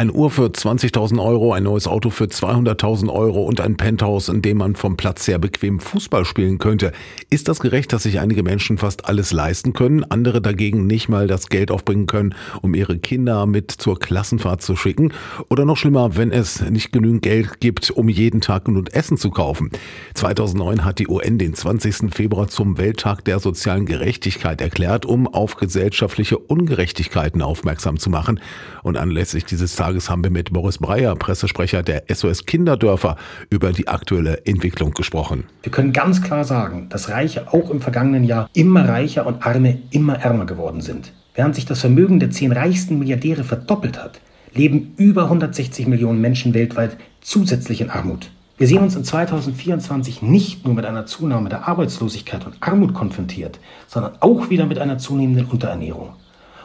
Ein Uhr für 20.000 Euro, ein neues Auto für 200.000 Euro und ein Penthouse, in dem man vom Platz her bequem Fußball spielen könnte. Ist das gerecht, dass sich einige Menschen fast alles leisten können, andere dagegen nicht mal das Geld aufbringen können, um ihre Kinder mit zur Klassenfahrt zu schicken? Oder noch schlimmer, wenn es nicht genügend Geld gibt, um jeden Tag genug Essen zu kaufen? 2009 hat die UN den 20. Februar zum Welttag der sozialen Gerechtigkeit erklärt, um auf gesellschaftliche Ungerechtigkeiten aufmerksam zu machen. Und anlässlich dieses Tages Tages haben wir mit Boris Breyer, Pressesprecher der SOS Kinderdörfer, über die aktuelle Entwicklung gesprochen. Wir können ganz klar sagen, dass Reiche auch im vergangenen Jahr immer reicher und Arme immer ärmer geworden sind. Während sich das Vermögen der zehn reichsten Milliardäre verdoppelt hat, leben über 160 Millionen Menschen weltweit zusätzlich in Armut. Wir sehen uns in 2024 nicht nur mit einer Zunahme der Arbeitslosigkeit und Armut konfrontiert, sondern auch wieder mit einer zunehmenden Unterernährung.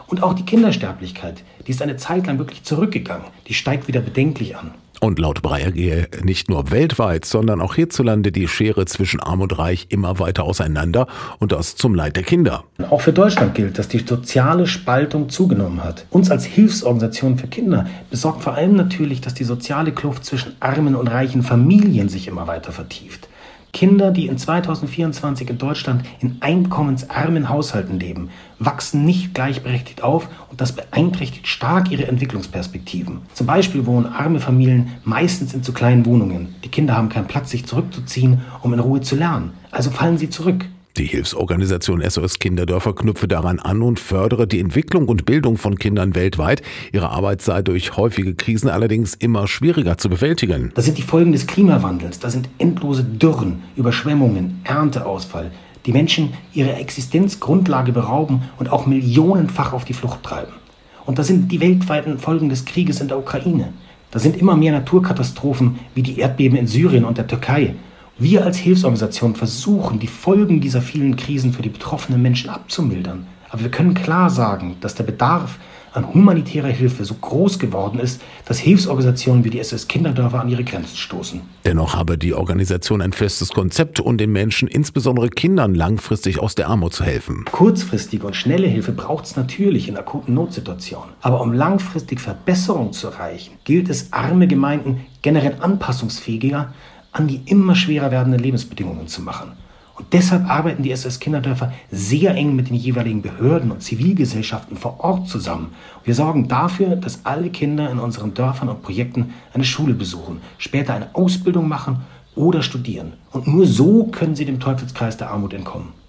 Und auch die Kindersterblichkeit, die ist eine Zeit lang wirklich zurückgegangen. Die steigt wieder bedenklich an. Und laut Breyer gehe nicht nur weltweit, sondern auch hierzulande die Schere zwischen Arm und Reich immer weiter auseinander und das zum Leid der Kinder. Auch für Deutschland gilt, dass die soziale Spaltung zugenommen hat. Uns als Hilfsorganisation für Kinder besorgt vor allem natürlich, dass die soziale Kluft zwischen armen und reichen Familien sich immer weiter vertieft. Kinder, die in 2024 in Deutschland in einkommensarmen Haushalten leben, wachsen nicht gleichberechtigt auf und das beeinträchtigt stark ihre Entwicklungsperspektiven. Zum Beispiel wohnen arme Familien meistens in zu kleinen Wohnungen. Die Kinder haben keinen Platz, sich zurückzuziehen, um in Ruhe zu lernen. Also fallen sie zurück. Die Hilfsorganisation SOS Kinderdörfer knüpfe daran an und fördere die Entwicklung und Bildung von Kindern weltweit. Ihre Arbeit sei durch häufige Krisen allerdings immer schwieriger zu bewältigen. Das sind die Folgen des Klimawandels. Da sind endlose Dürren, Überschwemmungen, Ernteausfall, die Menschen ihre Existenzgrundlage berauben und auch millionenfach auf die Flucht treiben. Und da sind die weltweiten Folgen des Krieges in der Ukraine. Da sind immer mehr Naturkatastrophen wie die Erdbeben in Syrien und der Türkei wir als Hilfsorganisation versuchen, die Folgen dieser vielen Krisen für die betroffenen Menschen abzumildern. Aber wir können klar sagen, dass der Bedarf an humanitärer Hilfe so groß geworden ist, dass Hilfsorganisationen wie die SS Kinderdörfer an ihre Grenzen stoßen. Dennoch habe die Organisation ein festes Konzept, um den Menschen, insbesondere Kindern, langfristig aus der Armut zu helfen. Kurzfristige und schnelle Hilfe braucht es natürlich in akuten Notsituationen. Aber um langfristig Verbesserung zu erreichen, gilt es, arme Gemeinden generell anpassungsfähiger an die immer schwerer werdenden Lebensbedingungen zu machen. Und deshalb arbeiten die SS Kinderdörfer sehr eng mit den jeweiligen Behörden und Zivilgesellschaften vor Ort zusammen. Wir sorgen dafür, dass alle Kinder in unseren Dörfern und Projekten eine Schule besuchen, später eine Ausbildung machen oder studieren. Und nur so können sie dem Teufelskreis der Armut entkommen.